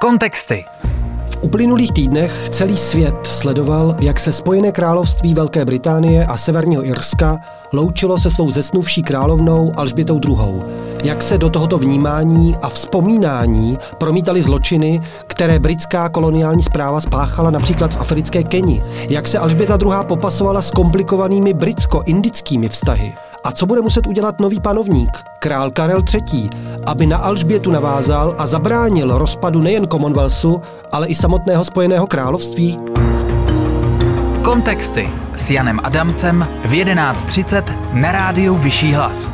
Kontexty. V uplynulých týdnech celý svět sledoval, jak se Spojené království Velké Británie a Severního Irska loučilo se svou zesnuvší královnou Alžbětou II. Jak se do tohoto vnímání a vzpomínání promítaly zločiny, které britská koloniální zpráva spáchala například v africké Keni. Jak se Alžběta II. popasovala s komplikovanými britsko-indickými vztahy. A co bude muset udělat nový panovník, král Karel III., aby na Alžbětu navázal a zabránil rozpadu nejen Commonwealthu, ale i samotného Spojeného království? Kontexty s Janem Adamcem v 11.30 na rádiu Vyšší hlas.